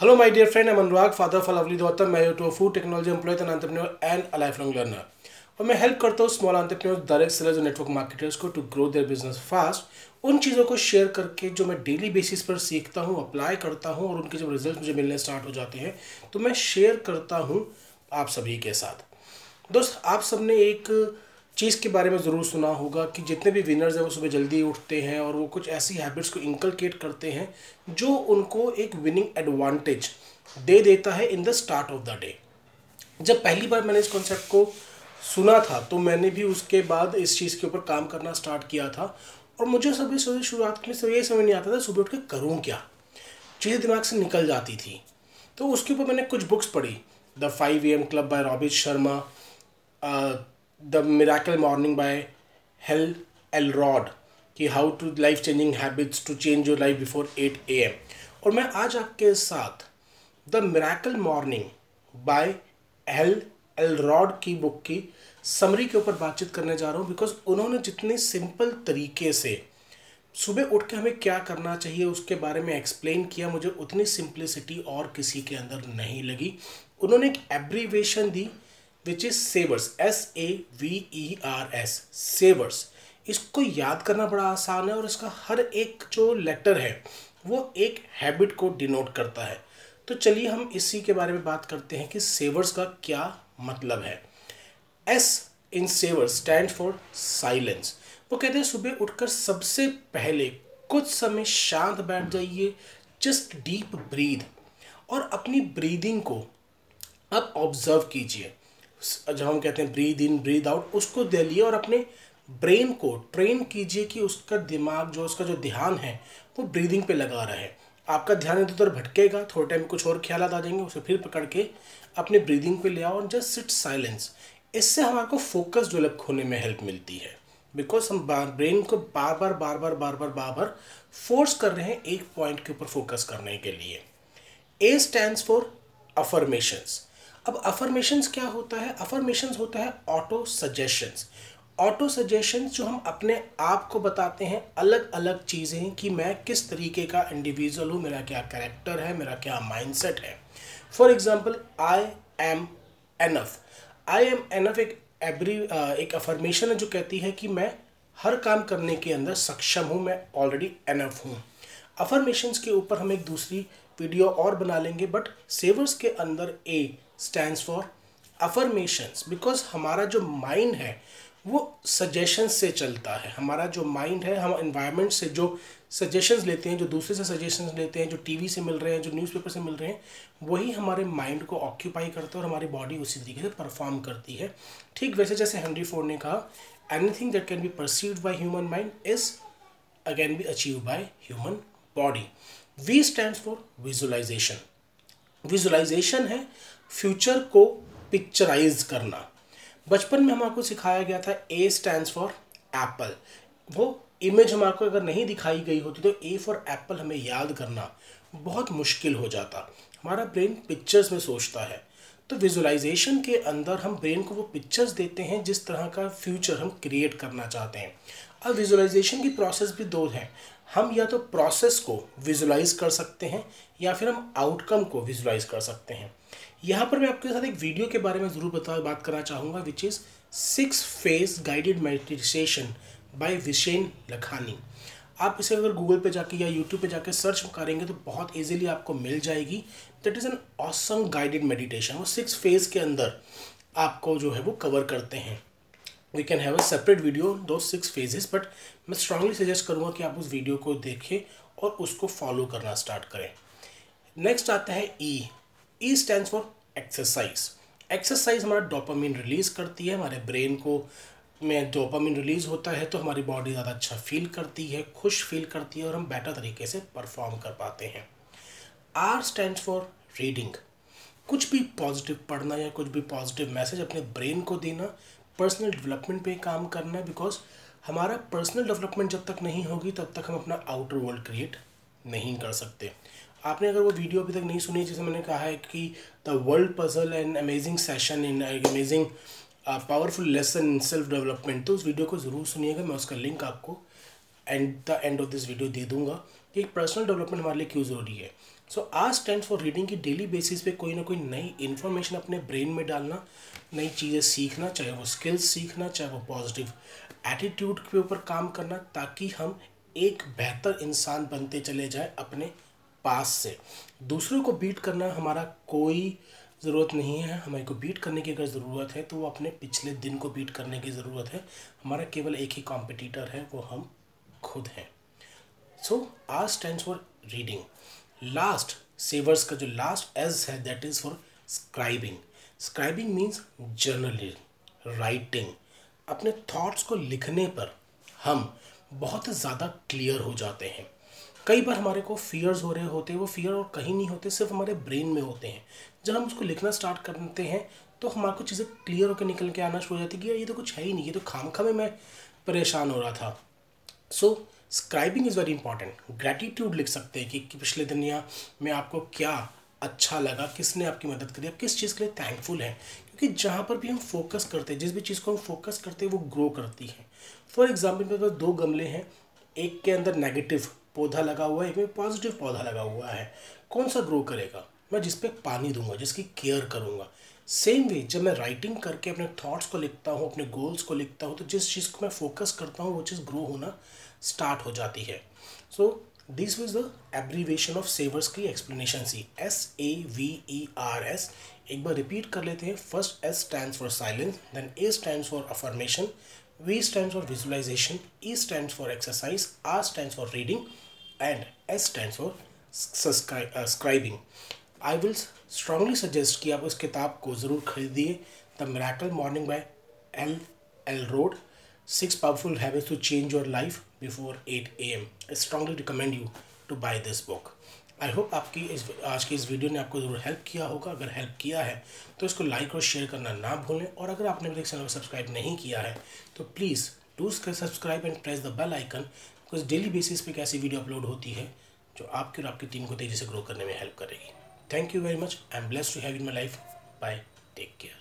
My dear friend. I'm Anurag, father of a lovely daughter, married to a food technology employee, an entrepreneur, and a lifelong learner. और मैं help करता हूँ small entrepreneurs direct sellers और network marketers को to grow their business fast उन चीज़ों को share करके जो मैं डेली बेसिस पर सीखता हूँ अप्लाई करता हूँ और उनके जब रिज़ल्ट मुझे मिलने स्टार्ट हो जाते हैं तो मैं शेयर करता हूँ आप सभी के साथ दोस्त आप सबने एक चीज़ के बारे में ज़रूर सुना होगा कि जितने भी विनर्स हैं वो सुबह जल्दी उठते हैं और वो कुछ ऐसी हैबिट्स को इंकलकेट करते हैं जो उनको एक विनिंग एडवांटेज दे देता है in the start of the day जब पहली बार मैंने इस कॉन्सेप्ट को सुना था तो मैंने भी उसके बाद इस चीज़ के ऊपर काम करना स्टार्ट किया था और मुझे सभी शुरुआत में सब ये समझ नहीं आता था सुबह उठ के करूँ क्या। चीज़ें दिमाग से निकल जाती थी। तो उसके ऊपर मैंने कुछ बुक्स पढ़ी। The five A M club by Robin Sharma the miracle morning by Hal Elrod कि how to life changing habits to change your life before eight A M और मैं आज आपके साथ the miracle morning by Hal Elrod की book की summary के ऊपर बातचीत करने जा रहा हूँ बिकॉज़ उन्होंने जितने सिंपल तरीके से सुबह उठ के हमें क्या करना चाहिए उसके बारे में एक्सप्लेन किया, मुझे उतनी सिंप्लिसिटी और किसी के अंदर नहीं लगी। उन्होंने एक abbreviation the which is savers S A V E R S savers इसको याद करना बड़ा आसान है और इसका हर एक जो लेटर है, वो एक हैबिट को डिनोट करता है। तो चलिए हम इसी के बारे में बात करते हैं कि सेवर्स का क्या मतलब है। S in saver stand for silence वो कहते हैं, सुबह उठकर सबसे पहले कुछ समय शांत बैठ जाइए जस्ट डीप ब्रीद और अपनी ब्रीदिंग को अब ऑब्ज़र्व कीजिए। जब हम कहते हैं ब्रीद इन ब्रीद आउट उसको दे लिए और अपने ब्रेन को ट्रेन कीजिए कि उसका दिमाग, जो उसका जो ध्यान है, वो ब्रीदिंग पे लगा रहे। आपका ध्यान इधर उधर भटकेगा, थोड़े टाइम कुछ और ख्याल आ जाएँगे, उसे फिर पकड़ के अपने ब्रीदिंग पे ले आओ और जस्ट सिट साइलेंस इससे हमारे को फोकस डेवलप होने में हेल्प मिलती है। बिकॉज़ हम बार ब्रेन को बार बार बार बार बार बार बार बार फोर्स कर रहे हैं एक पॉइंट के ऊपर फोकस करने के लिए। ए स्टैंड फॉर अफर्मेशंस अब अफर्मेशंस क्या होता है? अफर्मेशंस होता है ऑटो सजेशंस ऑटो सजेशन जो हम अपने आप को बताते हैं अलग अलग चीज़ें कि मैं किस तरीके का इंडिविजुअल हूँ, मेरा क्या करेक्टर है, मेरा क्या माइंडसेट है। For example I am enough I am enough एक एवरी एक अफर्मेशन है जो कहती है कि मैं हर काम करने के अंदर सक्षम हूँ, मैं ऑलरेडी एनफ हूँ। अफर्मेशंस के ऊपर हम एक दूसरी वीडियो और बना लेंगे बट सेवर्स के अंदर A stands for affirmations because हमारा जो माइंड है, वो सजेशन से चलता है। हमारा जो माइंड है, हम इन्वायरमेंट से जो सजेशंस लेते हैं, जो दूसरे से सजेशंस लेते हैं, जो टीवी से मिल रहे हैं, जो न्यूज़पेपर से मिल रहे हैं, वही हमारे माइंड को ऑक्यूपाई करता है और हमारी बॉडी उसी तरीके से परफॉर्म करती है। ठीक वैसे जैसे हेनरी फोर्ड ने कहा anything that can be perceive by human mind is again be achieve by human body V stand for visualization visualization है फ्यूचर को पिक्चराइज करना। बचपन में हमारे सिखाया गया था ए स्टैंड फॉर एप्पल वो इमेज हमारे अगर नहीं दिखाई गई होती तो ए फॉर एप्पल हमें याद करना बहुत मुश्किल हो जाता। हमारा ब्रेन पिक्चर्स में सोचता है। तो विजुलाइजेशन के अंदर हम ब्रेन को वो पिक्चर्स देते हैं जिस तरह का फ्यूचर हम क्रिएट करना चाहते हैं। अब विजुलाइजेशन की प्रोसेस भी दो है। हम या तो प्रोसेस को विजुलाइज कर सकते हैं, या फिर हम आउटकम को विजुलाइज कर सकते हैं। यहाँ पर मैं आपके साथ एक वीडियो के बारे में ज़रूर बता, बात करना चाहूँगा which is six phase guided meditation by Vishen Lakhani आप इसे अगर गूगल पे जाके या यूट्यूब पे जाके सर्च करेंगे तो बहुत इजीली आपको मिल जाएगी। That is an awesome guided meditation वो सिक्स फ़ेज़ के अंदर आपको जो है वो कवर करते हैं। We can have a separate video do six phases but मैं स्ट्रांगली सजेस्ट करूँगा कि आप उस वीडियो को देखें और उसको फॉलो करना स्टार्ट करें। नेक्स्ट आता है E E stand for exercise exercise हमारा डोपामिन रिलीज़ करती है, हमारे ब्रेन को में डोपामिन रिलीज़ होता है तो हमारी बॉडी ज़्यादा अच्छा फील करती है, खुश फील करती है और हम बेटर तरीके से परफॉर्म कर पाते हैं। आर स्टैंड फॉर रीडिंग कुछ भी पॉजिटिव पढ़ना या कुछ भी पॉजिटिव मैसेज अपने ब्रेन को देना पर्सनल डेवलपमेंट पे काम करना है बिकॉज़ हमारा पर्सनल डेवलपमेंट जब तक नहीं होगी, तब तक हम अपना आउटर वर्ल्ड क्रिएट नहीं कर सकते। आपने अगर वो वीडियो अभी तक नहीं सुनी, जैसे मैंने कहा है कि the world puzzle and amazing session in amazing powerful lesson in self development तो उस वीडियो को ज़रूर सुनिएगा, मैं उसका लिंक आपको and the end of this video दे दूँगा। कि पर्सनल डेवलपमेंट हमारे लिए क्यों ज़रूरी है? सो आज स्टैंड फॉर रीडिंग की डेली बेसिस पे कोई ना कोई नई इन्फॉर्मेशन अपने ब्रेन में डालना नई चीज़ें सीखना, चाहे वो स्किल्स सीखना, चाहे वो पॉजिटिव एटीट्यूड के ऊपर काम करना, ताकि हम एक बेहतर इंसान बनते चले जाए अपने पास से। दूसरों को बीट करना हमारा कोई ज़रूरत नहीं है। हमें को बीट करने की अगर ज़रूरत है तो वो अपने पिछले दिन को बीट करने की ज़रूरत है। हमारा केवल एक ही कॉम्पिटिटर है, वो हम खुद हैं। So R stand for reading last savers का जो लास्ट एज है that is for scribing scribing means journaling writing अपने थॉट्स को लिखने पर हम बहुत ज़्यादा क्लियर हो जाते हैं। कई बार हमारे को फियर्स हो रहे होते हैं वो फियर और कहीं नहीं होते सिर्फ़ हमारे ब्रेन में होते हैं। जब हम उसको लिखना स्टार्ट करते हैं तो हमारे को चीज़ें क्लियर होकर निकल के आना शुरू हो जाती है कि यार ये तो कुछ है ही नहीं ये तो खाम खामे मैं परेशान हो रहा था। So scribing is very important gratitude लिख सकते हैं कि, कि पिछले दुनिया में आपको क्या अच्छा लगा, किसने आपकी मदद करी, आप किस चीज़ के लिए थैंकफुल हैं? क्योंकि जहाँ पर भी हम फोकस करते हैं, जिस भी चीज़ को हम फोकस करते हैं, वो ग्रो करती है। फॉर एग्ज़ाम्पल मेरे पास दो गमले हैं, एक के अंदर नेगेटिव पौधा लगा हुआ है, एक में पॉजिटिव पौधा लगा हुआ है। कौन सा ग्रो करेगा? मैं जिस पे पानी दूँगा, जिसकी केयर करूँगा। सेम वे जब मैं राइटिंग करके अपने थॉट्स को लिखता हूँ, अपने गोल्स को लिखता हूँ तो जिस चीज़ को मैं फोकस करता हूँ, वो चीज़ ग्रो होना स्टार्ट हो जाती है। So this was the abbreviation of savers की explanation C S A V E R S एक बार रिपीट कर लेते हैं। First S stand for silence then A stand for affirmation V stand for visualization E stand for exercise R stand for reading and S stand for subscribing I will strongly suggest कि आप उस किताब को ज़रूर खरीदिए। The miracle morning by Hal Elrod road six powerful habits to change your life before 8 a.m. I strongly recommend you to buy this book. I hope आपकी इस आज की इस वीडियो ने आपको ज़रूर हेल्प किया होगा। अगर हेल्प किया है तो इसको लाइक और शेयर करना ना भूलें। और अगर आपने मेरे चैनल को सब्सक्राइब नहीं किया है तो please do subscribe and press the bell icon because daily basis पे कैसी वीडियो अपलोड होती है, जो आपकी और आपकी टीम को तेज़ी से ग्रो करने में हेल्प करेगी। Thank you very much I am bless to have in my life bye take care